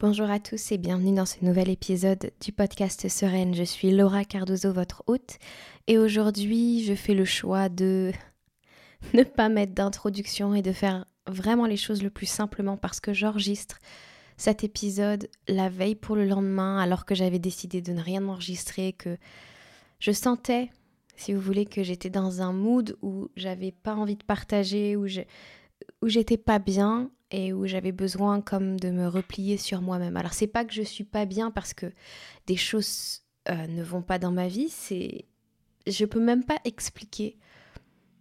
Bonjour à tous et bienvenue dans ce nouvel épisode du podcast Sereine. Je suis Laura Cardozo, votre hôte, et aujourd'hui je fais le choix de ne pas mettre d'introduction et de faire vraiment les choses le plus simplement parce que j'enregistre cet épisode la veille pour le lendemain alors que j'avais décidé de ne rien enregistrer, que je sentais, si vous voulez, que j'étais dans un mood où j'avais pas envie de partager, où j'étais pas bien et où j'avais besoin comme de me replier sur moi-même. Alors c'est pas que je suis pas bien parce que des choses euh, ne vont pas dans ma vie, c'est je peux même pas expliquer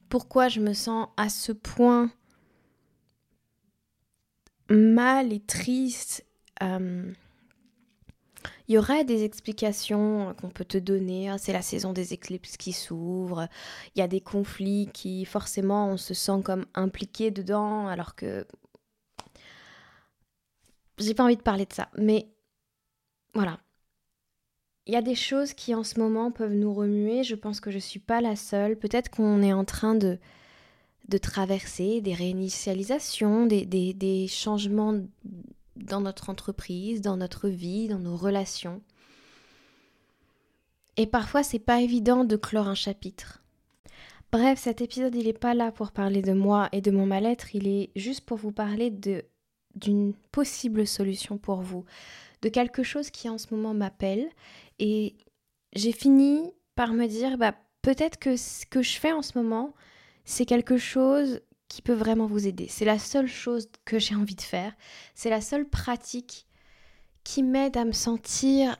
pourquoi je me sens à ce point mal et triste. Euh, il y aurait des explications qu'on peut te donner. Hein. c'est la saison des éclipses qui s'ouvre. Il y a des conflits qui, forcément, on se sent comme impliqué dedans, alors que j'ai pas envie de parler de ça, mais voilà. Il y a des choses qui en ce moment peuvent nous remuer. Je pense que je suis pas la seule. Peut-être qu'on est en train de, de traverser des réinitialisations, des, changements dans notre entreprise, dans notre vie, dans nos relations. Et parfois, c'est pas évident de clore un chapitre. Bref, cet épisode, il n'est pas là pour parler de moi et de mon mal-être, il est juste pour vous parler de d'une possible solution pour vous, de quelque chose qui en ce moment m'appelle. Et j'ai fini par me dire, bah, peut-être que ce que je fais en ce moment, c'est quelque chose qui peut vraiment vous aider. C'est la seule chose que j'ai envie de faire. C'est la seule pratique qui m'aide à me sentir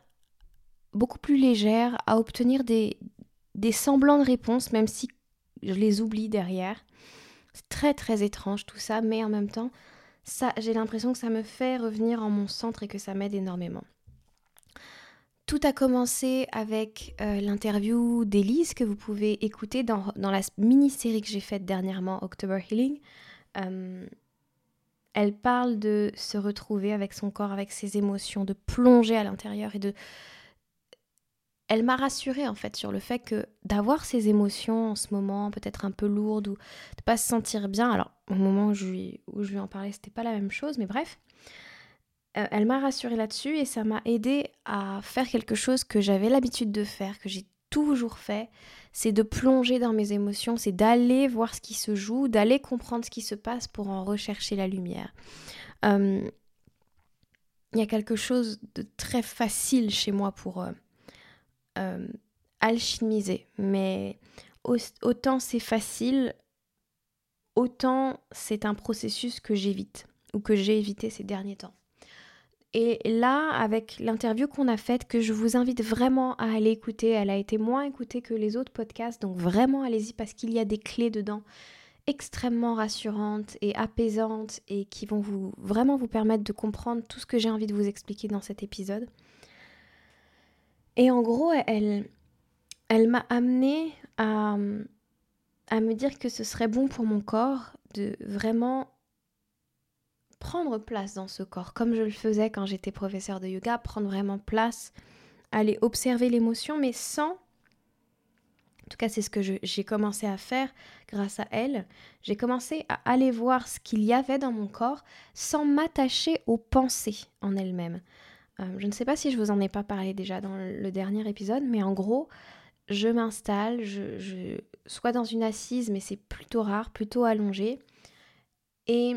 beaucoup plus légère, à obtenir des, des semblants de réponses, même si je les oublie derrière. C'est très très étrange tout ça, mais en même temps, j'ai l'impression que ça me fait revenir en mon centre et que ça m'aide énormément. Tout a commencé avec euh, l'interview d'Elise que vous pouvez écouter dans, la mini-série que j'ai faite dernièrement, October Healing. Euh, elle parle de se retrouver avec son corps, avec ses émotions, de plonger à l'intérieur et de elle m'a rassurée en fait sur le fait que d'avoir ces émotions en ce moment, peut-être un peu lourdes ou de pas se sentir bien. Alors au moment où je lui, je en parlais, c'était pas la même chose, mais bref. Euh, elle m'a rassurée là-dessus et ça m'a aidé à faire quelque chose que j'avais l'habitude de faire, que j'ai toujours fait, c'est de plonger dans mes émotions, c'est d'aller voir ce qui se joue, d'aller comprendre ce qui se passe pour en rechercher la lumière. Euh, il y a quelque chose de très facile chez moi pour, euh, euh, alchimiser. Mais autant c'est facile, autant c'est un processus que j'évite ou que j'ai évité ces derniers temps. Et là, avec l'interview qu'on a faite, que je vous invite vraiment à aller écouter, elle a été moins écoutée que les autres podcasts, donc vraiment allez-y parce qu'il y a des clés dedans extrêmement rassurantes et apaisantes et qui vont vous vraiment vous permettre de comprendre tout ce que j'ai envie de vous expliquer dans cet épisode. Et en gros, elle, elle m'a amené à, à me dire que ce serait bon pour mon corps de vraiment prendre place dans ce corps, comme je le faisais quand j'étais professeur de yoga, prendre vraiment place, aller observer l'émotion, mais sans... En tout cas, c'est ce que j'ai commencé à faire grâce à elle. J'ai commencé à aller voir ce qu'il y avait dans mon corps sans m'attacher aux pensées en elles-mêmes. Euh, je ne sais pas si je vous en ai pas parlé déjà dans le dernier épisode, mais en gros, je m'installe, je, je, soit dans une assise, mais c'est plutôt rare, plutôt allongé. Et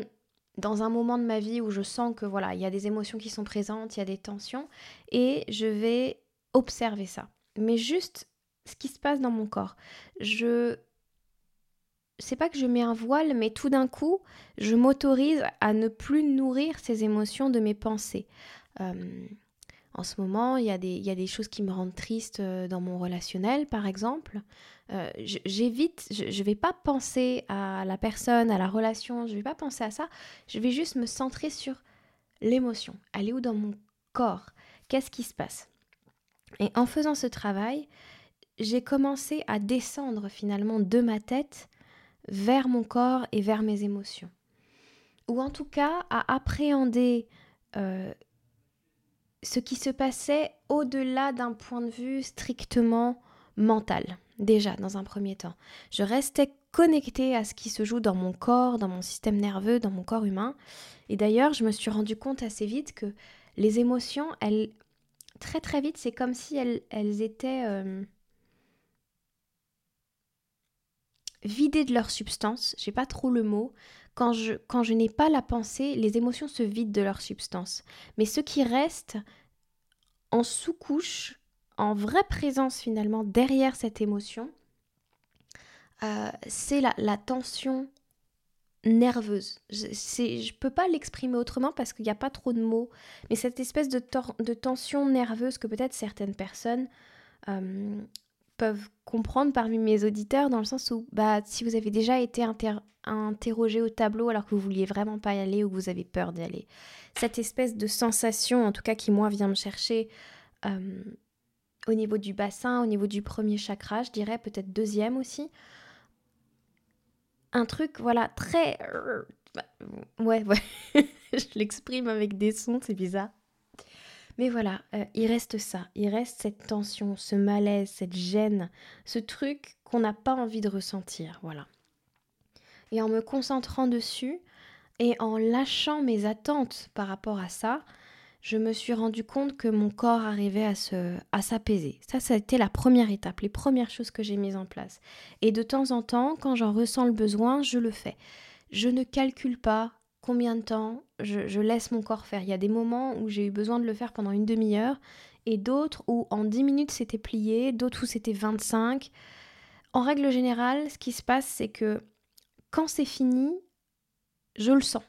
dans un moment de ma vie où je sens que voilà, il y a des émotions qui sont présentes, il y a des tensions, et je vais observer ça. Mais juste ce qui se passe dans mon corps. Je c'est pas que je mets un voile, mais tout d'un coup, je m'autorise à ne plus nourrir ces émotions de mes pensées. Euh, en ce moment, il y, a des, choses qui me rendent triste euh, dans mon relationnel, par exemple. Euh, j'évite, je ne vais pas penser à la personne, à la relation, je ne vais pas penser à ça. Je vais juste me centrer sur l'émotion. Elle est où dans mon corps? Qu'est-ce qui se passe? Et en faisant ce travail, j'ai commencé à descendre finalement de ma tête vers mon corps et vers mes émotions. Ou en tout cas à appréhender ce qui se passait au-delà d'un point de vue strictement mental, déjà dans un premier temps. Je restais connectée à ce qui se joue dans mon corps, dans mon système nerveux, dans mon corps humain. Et d'ailleurs, je me suis rendu compte assez vite que Les émotions, elles, très très vite, c'est comme si elles, étaient euh, vidées de leur substance. J'ai pas trop le mot. Quand je, quand je n'ai pas la pensée, les émotions se vident de leur substance. Mais ce qui reste en sous-couche, en vraie présence finalement derrière cette émotion, euh, c'est la, la, tension nerveuse. Je ne peux pas l'exprimer autrement parce qu'il n'y a pas trop de mots, mais cette espèce de, tension nerveuse que peut-être certaines personnes euh, peuvent comprendre parmi mes auditeurs, dans le sens où bah, si vous avez déjà été interrogé au tableau alors que vous vouliez vraiment pas y aller ou que vous avez peur d'y aller, cette espèce de sensation, en tout cas qui moi vient me chercher euh, au niveau du bassin, au niveau du premier chakra, je dirais peut-être deuxième aussi, un truc, voilà, très... Ouais, ouais. je l'exprime avec des sons, c'est bizarre. Mais voilà, euh, il reste ça, il reste cette tension, ce malaise, cette gêne, ce truc qu'on n'a pas envie de ressentir, voilà. Et en me concentrant dessus et en lâchant mes attentes par rapport à ça, je me suis rendu compte que mon corps arrivait à se à s'apaiser. Ça, ça a été la première étape, les premières choses que j'ai mises en place. Et de temps en temps, quand j'en ressens le besoin, je le fais. Je ne calcule pas combien de temps, je, laisse mon corps faire. Il y a des moments où j'ai eu besoin de le faire pendant une demi-heure, et d'autres où en 10 minutes c'était plié, d'autres où c'était 25. En règle générale, ce qui se passe, c'est que quand c'est fini, je le sens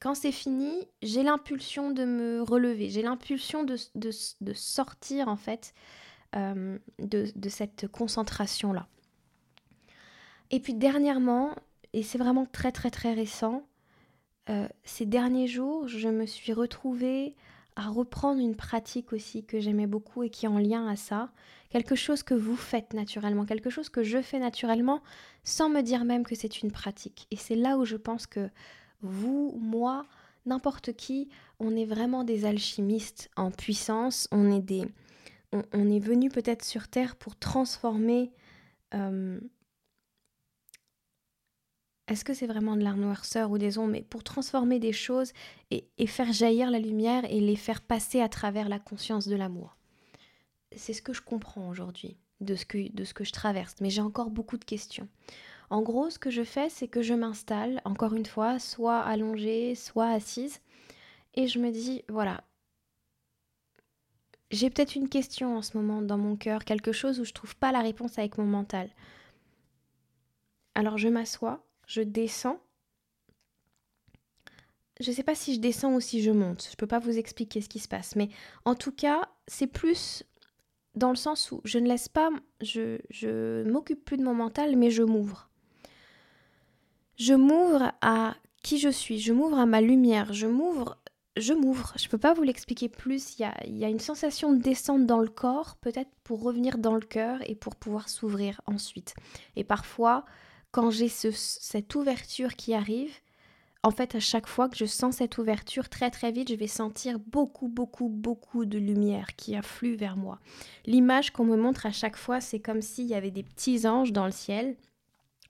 quand c'est fini, j'ai l'impulsion de me relever, j'ai l'impulsion de, de, sortir en fait euh, de, de, cette concentration-là. Et puis dernièrement, et c'est vraiment très très très récent, euh, ces derniers jours, je me suis retrouvée à reprendre une pratique aussi que j'aimais beaucoup et qui est en lien à ça, quelque chose que vous faites naturellement, quelque chose que je fais naturellement sans me dire même que c'est une pratique. Et c'est là où je pense que vous, moi, n'importe qui, on est vraiment des alchimistes en puissance, on est des... On, est venu peut-être sur Terre pour transformer... Euh, est-ce que c'est vraiment de la noirceur ou des ondes, mais pour transformer des choses et, faire jaillir la lumière et les faire passer à travers la conscience de l'amour? C'est ce que je comprends aujourd'hui de, ce que, de ce que je traverse, mais j'ai encore beaucoup de questions. En gros, ce que je fais, c'est que je m'installe, encore une fois, soit allongée, soit assise, et je me dis, voilà, j'ai peut-être une question en ce moment dans mon cœur, quelque chose où je trouve pas la réponse avec mon mental. Alors je m'assois, je descends. Je ne sais pas si je descends ou si je monte. Je ne peux pas vous expliquer ce qui se passe. Mais en tout cas, c'est plus dans le sens où je ne laisse pas, je, je m'occupe plus de mon mental, mais je m'ouvre. Je m'ouvre à qui je suis, je m'ouvre à ma lumière, je m'ouvre, je m'ouvre. Je ne peux pas vous l'expliquer plus. Il y, a, y a, une sensation de descente dans le corps, peut-être pour revenir dans le cœur et pour pouvoir s'ouvrir ensuite. Et parfois, quand j'ai ce, cette ouverture qui arrive, en fait, à chaque fois que je sens cette ouverture, très très vite, je vais sentir beaucoup, beaucoup, beaucoup de lumière qui afflue vers moi. L'image qu'on me montre à chaque fois, c'est comme s'il y avait des petits anges dans le ciel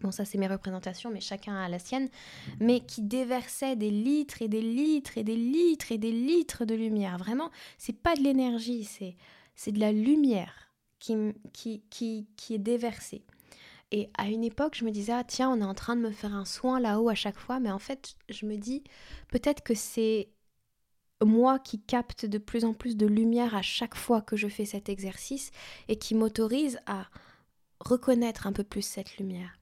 bon ça c'est mes représentations, mais chacun a la sienne, mais qui déversait des litres et des litres et des litres et des litres de lumière. Vraiment, c'est pas de l'énergie, c'est, c'est de la lumière qui, qui, qui, qui est déversée. Et à une époque, je me disais, ah tiens, on est en train de me faire un soin là-haut à chaque fois, mais en fait, je me dis, peut-être que c'est moi qui capte de plus en plus de lumière à chaque fois que je fais cet exercice et qui m'autorise à reconnaître un peu plus cette lumière.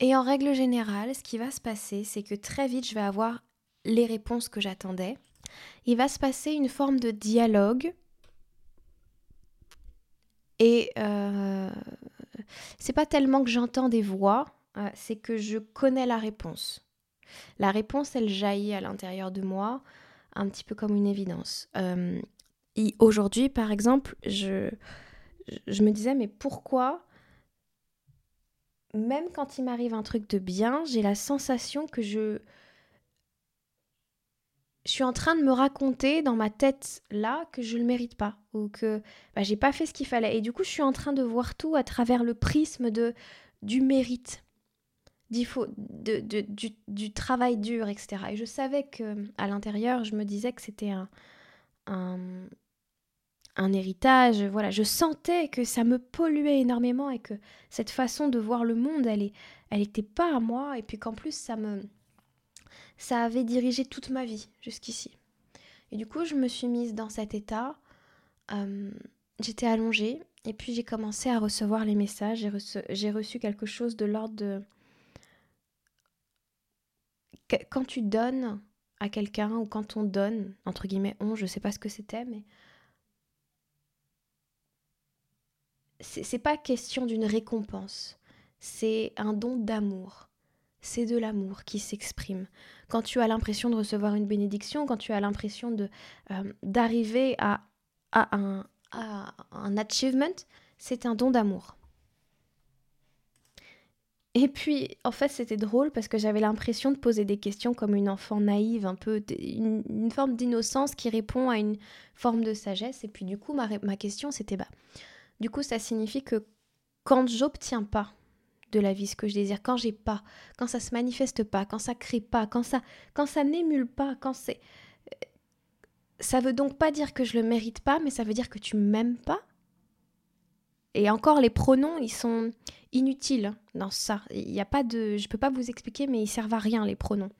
Et en règle générale, ce qui va se passer, c'est que très vite, je vais avoir les réponses que j'attendais. Il va se passer une forme de dialogue. Et euh, c'est pas tellement que j'entends des voix, euh, c'est que je connais la réponse. La réponse, elle jaillit à l'intérieur de moi, un petit peu comme une évidence. Euh, Aujourd'hui, par exemple, je, je me disais, mais pourquoi même quand il m'arrive un truc de bien, j'ai la sensation que je... Je suis en train de me raconter dans ma tête là que je ne le mérite pas ou que bah, j'ai pas fait ce qu'il fallait. Et du coup, je suis en train de voir tout à travers le prisme de, du mérite. du, travail dur, etc. Et je savais que à l'intérieur, je me disais que c'était un, héritage. Voilà, je sentais que ça me polluait énormément et que cette façon de voir le monde, elle, elle était pas à moi. Et puis qu'en plus, ça me, ça avait dirigé toute ma vie jusqu'ici. Et du coup, je me suis mise dans cet état. Euh, j'étais allongée et puis j'ai commencé à recevoir les messages. J'ai reçu, quelque chose de l'ordre de quand tu donnes à quelqu'un ou quand on donne, entre guillemets on, je sais pas ce que c'était, mais c'est pas question d'une récompense, c'est un don d'amour. C'est de l'amour qui s'exprime. Quand tu as l'impression de recevoir une bénédiction, quand tu as l'impression euh, d'arriver à, à, un, à un achievement, c'est un don d'amour. Et puis, en fait, c'était drôle parce que j'avais l'impression de poser des questions comme une enfant naïve, un peu une, forme d'innocence qui répond à une forme de sagesse. Et puis, du coup, ma, ma question, c'était bah, du coup, ça signifie que quand j'obtiens pas de la vie ce que je désire, quand j'ai pas, quand ça se manifeste pas, quand ça crée pas, quand ça, quand ça n'émule pas, quand c'est, ça veut donc pas dire que je le mérite pas, mais ça veut dire que tu m'aimes pas. Et encore, les pronoms, ils sont inutiles dans ça. Il n'y a pas de, je peux pas vous expliquer, mais ils servent à rien les pronoms.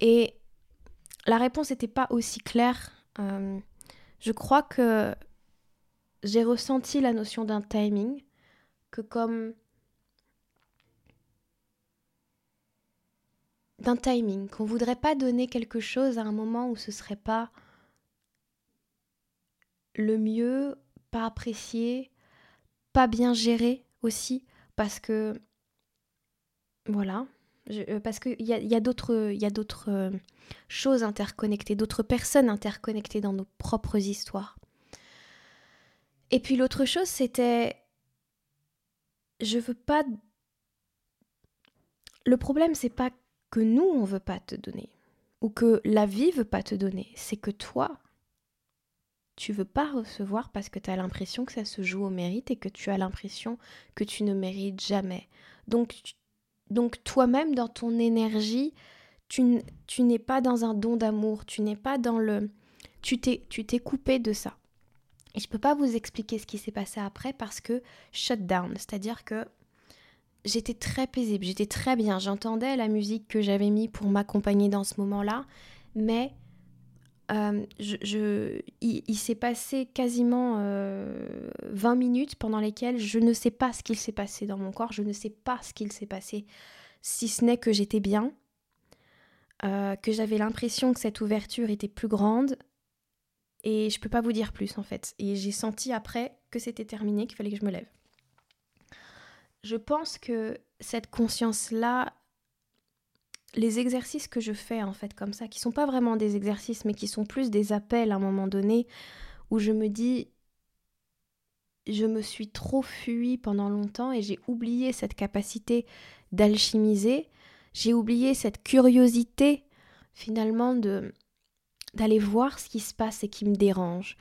Et la réponse n'était pas aussi claire. Euh, je crois que j'ai ressenti la notion d'un timing, que comme d'un timing, qu'on voudrait pas donner quelque chose à un moment où ce serait pas le mieux, pas apprécié, pas bien géré aussi, parce que voilà, euh, parce qu'il y a, y a d'autres euh, choses interconnectées, d'autres personnes interconnectées dans nos propres histoires. Et puis l'autre chose, c'était, je veux pas. Le problème, c'est pas que nous, on veut pas te donner, ou que la vie veut pas te donner, c'est que toi, tu veux pas recevoir parce que tu as l'impression que ça se joue au mérite et que tu as l'impression que tu ne mérites jamais. Donc, donc toi-même, dans ton énergie, tu, n'es pas dans un don d'amour, tu n'es pas dans le... Tu t'es, coupé de ça. Et je peux pas vous expliquer ce qui s'est passé après parce que shut down, c'est-à-dire que j'étais très paisible, j'étais très bien, j'entendais la musique que j'avais mis pour m'accompagner dans ce moment-là, mais euh, je, il, s'est passé quasiment 20 euh, minutes pendant lesquelles je ne sais pas ce qu'il s'est passé dans mon corps, je ne sais pas ce qu'il s'est passé, si ce n'est que j'étais bien, euh, que j'avais l'impression que cette ouverture était plus grande, et je peux pas vous dire plus en fait. Et j'ai senti après que c'était terminé, qu'il fallait que je me lève. Je pense que cette conscience-là les exercices que je fais en fait comme ça, qui sont pas vraiment des exercices, mais qui sont plus des appels à un moment donné, où je me dis, je me suis trop fui pendant longtemps et j'ai oublié cette capacité d'alchimiser, j'ai oublié cette curiosité finalement de d'aller voir ce qui se passe et qui me dérange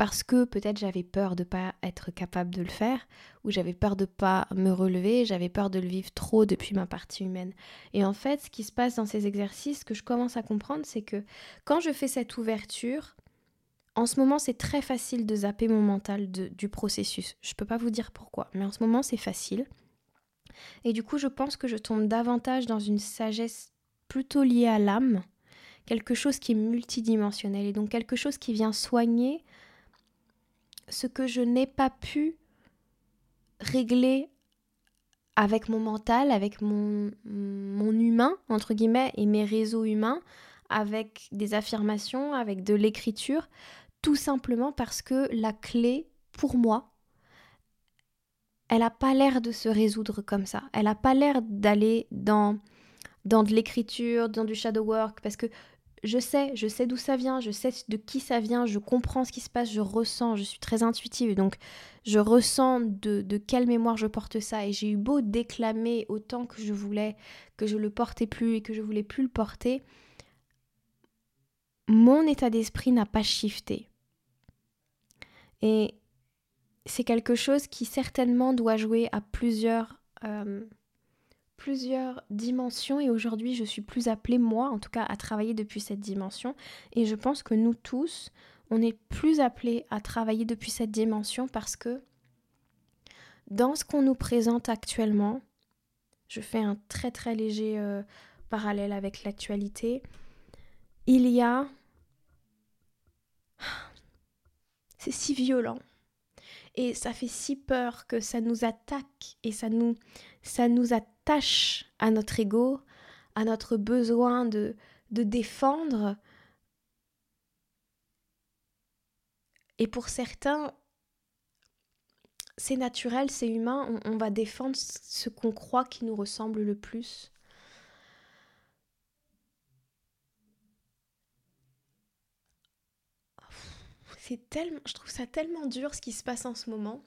parce que peut-être j'avais peur de pas être capable de le faire, ou j'avais peur de pas me relever, j'avais peur de le vivre trop depuis ma partie humaine. Et en fait, ce qui se passe dans ces exercices, que je commence à comprendre, c'est que quand je fais cette ouverture, en ce moment, c'est très facile de zapper mon mental du processus. Je peux pas vous dire pourquoi, mais en ce moment, c'est facile. Et du coup, je pense que je tombe davantage dans une sagesse plutôt liée à l'âme, quelque chose qui est multidimensionnel et donc quelque chose qui vient soigner ce que je n'ai pas pu régler avec mon mental, avec mon, humain, entre guillemets, et mes réseaux humains, avec des affirmations, avec de l'écriture, tout simplement parce que la clé, pour moi, elle n'a pas l'air de se résoudre comme ça. Elle n'a pas l'air d'aller dans, dans de l'écriture, dans du shadow work, parce que je sais, je sais d'où ça vient, je sais de qui ça vient, je comprends ce qui se passe, je ressens, je suis très intuitive, donc je ressens de, quelle mémoire je porte ça. Et j'ai eu beau déclamer autant que je voulais, que je le portais plus et que je voulais plus le porter, mon état d'esprit n'a pas shifté. Et c'est quelque chose qui certainement doit jouer à plusieurs, euh, plusieurs dimensions et aujourd'hui je suis plus appelée, moi en tout cas, à travailler depuis cette dimension. Et je pense que nous tous, on est plus appelés à travailler depuis cette dimension parce que dans ce qu'on nous présente actuellement, je fais un très très léger euh, parallèle avec l'actualité, il y a... C'est si violent. Et ça fait si peur que ça nous attaque et ça nous, ça nous attache à notre ego, à notre besoin de, de défendre. Et pour certains, c'est naturel, c'est humain, on, va défendre ce qu'on croit qui nous ressemble le plus. C'est tellement, je trouve ça tellement dur ce qui se passe en ce moment.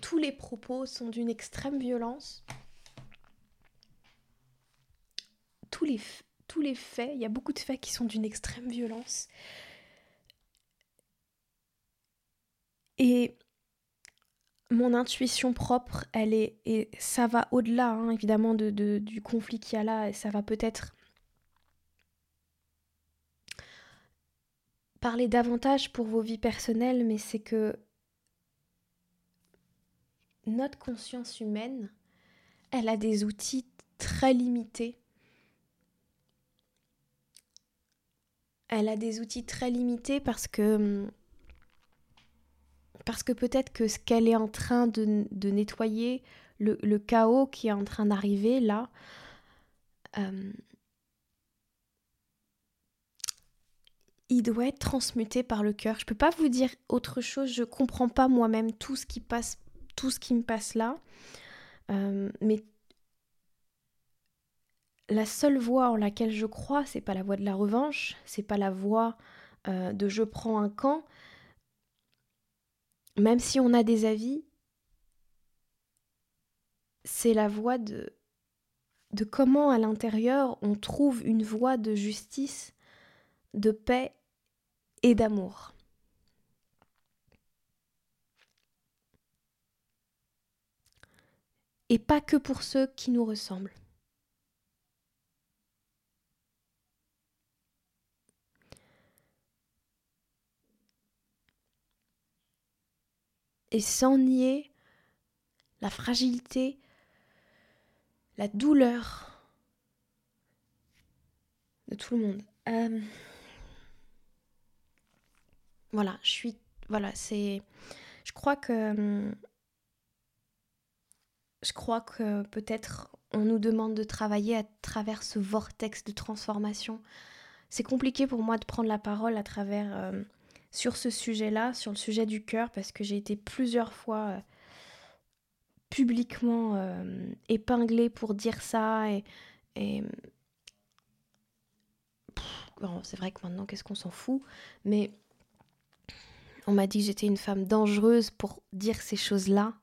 Tous les propos sont d'une extrême violence. Tous les, faits, il y a beaucoup de faits qui sont d'une extrême violence. Et mon intuition propre, elle et ça va au-delà hein, évidemment de, du conflit qu'il y a là, et ça va peut-être parler davantage pour vos vies personnelles, mais c'est que notre conscience humaine, elle a des outils très limités. Elle a des outils très limités parce que hum, parce que peut-être que ce qu'elle est en train de, nettoyer, le, chaos qui est en train d'arriver là, euh, il doit être transmuté par le cœur. Je ne peux pas vous dire autre chose, je comprends pas moi-même tout ce qui me passe là. Euh, mais la seule voie en laquelle je crois, c'est pas la voie de la revanche, c'est pas la voie euh, de je prends un camp, même si on a des avis, c'est la voie de, de comment à l'intérieur on trouve une voie de justice, de paix et d'amour. Et pas que pour ceux qui nous ressemblent. Et sans nier la fragilité, la douleur de tout le monde. Euh, voilà, je suis. Voilà, c'est. Je crois que. Je crois que peut-être on nous demande de travailler à travers ce vortex de transformation. C'est compliqué pour moi de prendre la parole à travers. Euh, sur ce sujet-là, sur le sujet du cœur, parce que j'ai été plusieurs fois euh, publiquement euh, épinglée pour dire ça. Et, c'est vrai que maintenant, qu'est-ce qu'on s'en fout? Mais on m'a dit que j'étais une femme dangereuse pour dire ces choses-là.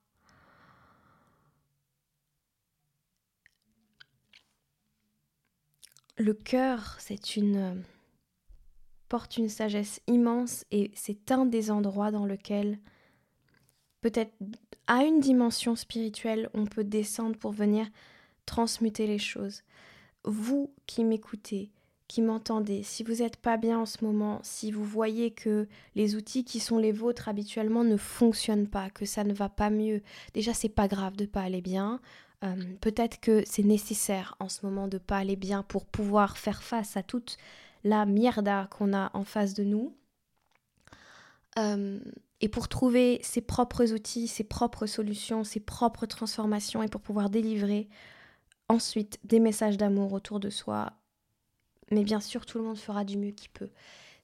Le cœur, c'est une porte une sagesse immense et c'est un des endroits dans lequel peut-être à une dimension spirituelle on peut descendre pour venir transmuter les choses. Vous qui m'écoutez, qui m'entendez, si vous n'êtes pas bien en ce moment, si vous voyez que les outils qui sont les vôtres habituellement ne fonctionnent pas, que ça ne va pas mieux, déjà c'est pas grave de pas aller bien. Euh, peut-être que c'est nécessaire en ce moment de pas aller bien pour pouvoir faire face à toutes la mierda qu'on a en face de nous. Euh, et pour trouver ses propres outils, ses propres solutions, ses propres transformations et pour pouvoir délivrer ensuite des messages d'amour autour de soi. Mais bien sûr, tout le monde fera du mieux qu'il peut.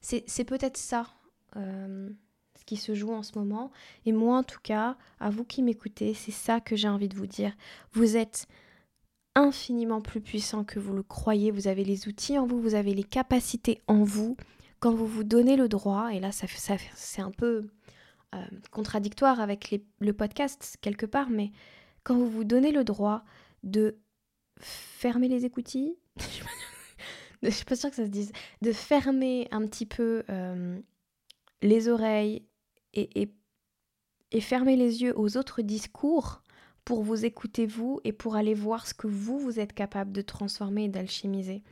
C'est peut-être ça euh, ce qui se joue en ce moment. Et moi, en tout cas, à vous qui m'écoutez, c'est ça que j'ai envie de vous dire. Vous êtes infiniment plus puissant que vous le croyez. Vous avez les outils en vous, vous avez les capacités en vous. Quand vous vous donnez le droit, et là ça, c'est un peu euh, contradictoire avec le podcast quelque part, mais quand vous vous donnez le droit de fermer les écoutilles, je suis pas sûre que ça se dise, de fermer un petit peu euh, les oreilles et fermer les yeux aux autres discours pour vous écouter vous et pour aller voir ce que vous, vous êtes capable de transformer et d'alchimiser.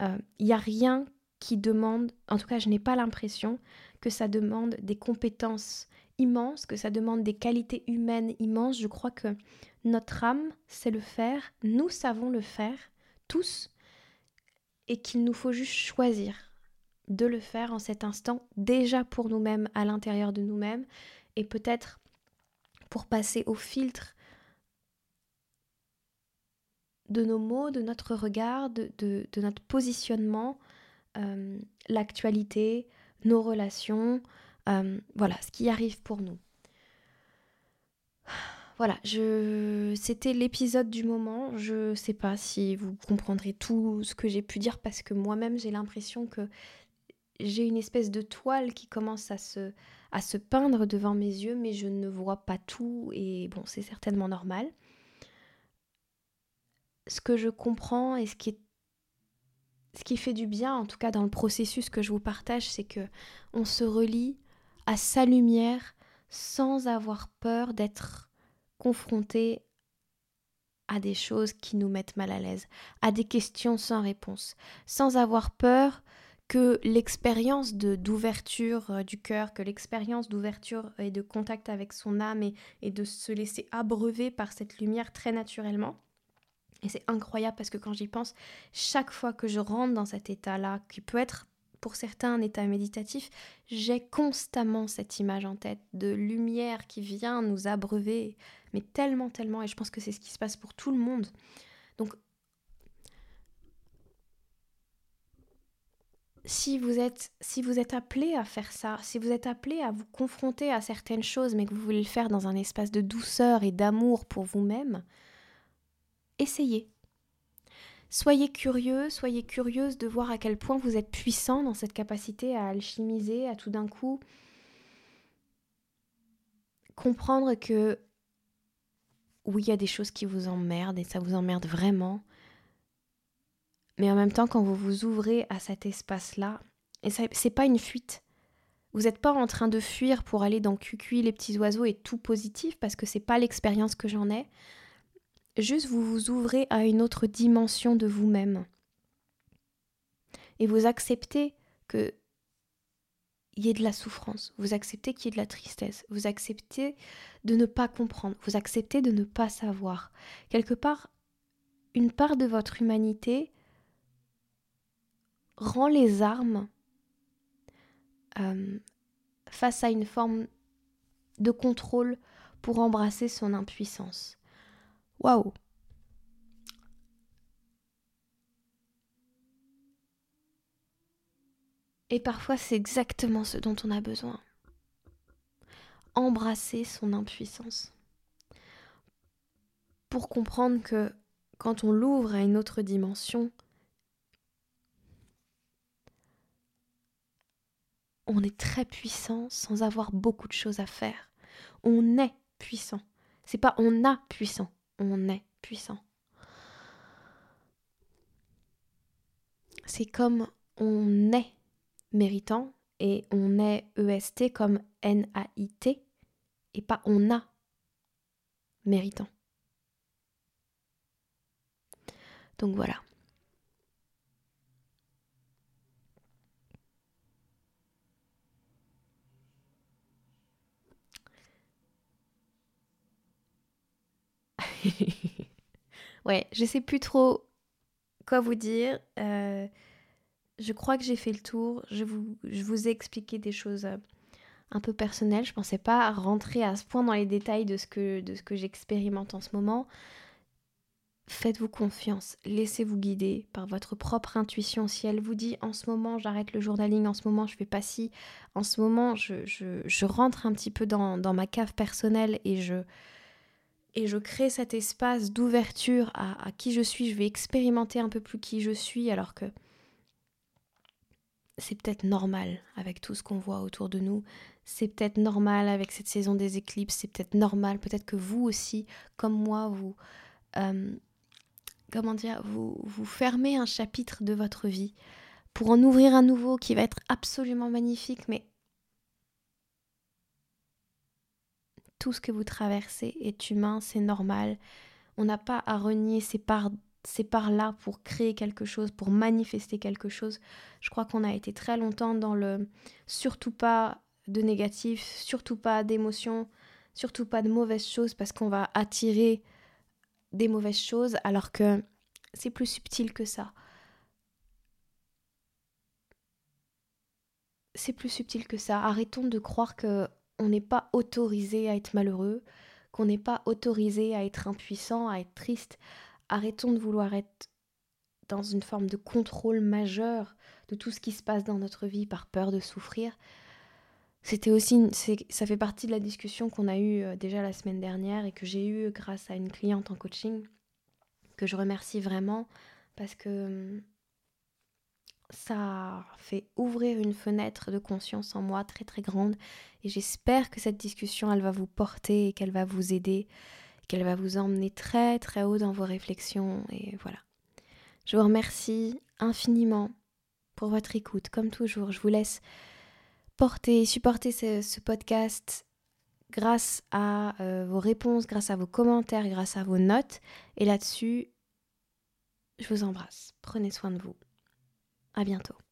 Il euh, n'y a rien qui demande, en tout cas je n'ai pas l'impression que ça demande des compétences immenses, que ça demande des qualités humaines immenses. Je crois que notre âme sait le faire, nous savons le faire, tous, et qu'il nous faut juste choisir de le faire en cet instant, déjà pour nous-mêmes, à l'intérieur de nous-mêmes, et peut-être pour passer au filtre de nos mots, de notre regard, de, notre positionnement, euh, l'actualité, nos relations, euh, voilà, ce qui arrive pour nous. Voilà, c'était l'épisode du moment. Je ne sais pas si vous comprendrez tout ce que j'ai pu dire parce que moi-même j'ai l'impression que j'ai une espèce de toile qui commence à se, à se peindre devant mes yeux, mais je ne vois pas tout et bon, c'est certainement normal. Ce que je comprends et ce qui fait du bien, en tout cas dans le processus que je vous partage, c'est que on se relie à sa lumière sans avoir peur d'être confronté à des choses qui nous mettent mal à l'aise, à des questions sans réponse, sans avoir peur que l'expérience d'ouverture euh, du cœur, que l'expérience d'ouverture et de contact avec son âme et, et de se laisser abreuver par cette lumière très naturellement. Et c'est incroyable parce que quand j'y pense, chaque fois que je rentre dans cet état-là, qui peut être pour certains un état méditatif, j'ai constamment cette image en tête de lumière qui vient nous abreuver, mais tellement, tellement, et je pense que c'est ce qui se passe pour tout le monde. Donc si vous êtes appelé à faire ça, si vous êtes appelé à vous confronter à certaines choses mais que vous voulez le faire dans un espace de douceur et d'amour pour vous-même, essayez. Soyez curieux, soyez curieuse de voir à quel point vous êtes puissant dans cette capacité à alchimiser, à tout d'un coup comprendre que oui, il y a des choses qui vous emmerdent et ça vous emmerde vraiment, mais en même temps, quand vous vous ouvrez à cet espace-là, et c'est pas une fuite. Vous n'êtes pas en train de fuir pour aller dans Cucuy, les petits oiseaux et tout positif, parce que c'est pas l'expérience que j'en ai. Juste vous vous ouvrez à une autre dimension de vous-même. Et vous acceptez que il y ait de la souffrance, vous acceptez qu'il y ait de la tristesse, vous acceptez de ne pas comprendre, vous acceptez de ne pas savoir. Quelque part, une part de votre humanité rend les armes euh, face à une forme de contrôle pour embrasser son impuissance. Waouh Et parfois c'est exactement ce dont on a besoin. Embrasser son impuissance. Pour comprendre que quand on l'ouvre à une autre dimension, on est très puissant sans avoir beaucoup de choses à faire. On est puissant. C'est pas on a puissant, on est puissant. C'est comme on est méritant et on est EST comme N-A-I-T et pas on a méritant. Donc voilà. ouais, je sais plus trop quoi vous dire. Euh, je crois que j'ai fait le tour. Je vous, ai expliqué des choses euh, un peu personnelles. Je pensais pas rentrer à ce point dans les détails de ce que, que j'expérimente en ce moment. Faites-vous confiance, laissez-vous guider par votre propre intuition. Si elle vous dit en ce moment j'arrête le journaling, en ce moment je fais pas ci, en ce moment je, je, je rentre un petit peu dans, dans ma cave personnelle et je, et je crée cet espace d'ouverture à, qui je suis, je vais expérimenter un peu plus qui je suis alors que c'est peut-être normal avec tout ce qu'on voit autour de nous, c'est peut-être normal avec cette saison des éclipses, c'est peut-être normal, peut-être que vous aussi, comme moi, vous... Euh, vous fermez un chapitre de votre vie pour en ouvrir un nouveau qui va être absolument magnifique, mais tout ce que vous traversez est humain, c'est normal. On n'a pas à renier ces parts, ces parts-là pour créer quelque chose, pour manifester quelque chose. Je crois qu'on a été très longtemps dans le surtout pas de négatif, surtout pas d'émotions, surtout pas de mauvaises choses parce qu'on va attirer des mauvaises choses alors que c'est plus subtil que ça. C'est plus subtil que ça. Arrêtons de croire que on n'est pas autorisé à être malheureux, qu'on n'est pas autorisé à être impuissant, à être triste. Arrêtons de vouloir être dans une forme de contrôle majeur de tout ce qui se passe dans notre vie par peur de souffrir. C'était aussi, ça fait partie de la discussion qu'on a eue euh, déjà la semaine dernière et que j'ai eue grâce à une cliente en coaching que je remercie vraiment parce que hum, ça fait ouvrir une fenêtre de conscience en moi très très grande et j'espère que cette discussion elle va vous porter et qu'elle va vous aider, qu'elle va vous emmener très très haut dans vos réflexions et voilà. Je vous remercie infiniment pour votre écoute comme toujours. Je vous laisse porter, supporter ce, podcast grâce à euh, vos réponses, grâce à vos commentaires, grâce à vos notes. Et là-dessus, je vous embrasse. Prenez soin de vous. À bientôt.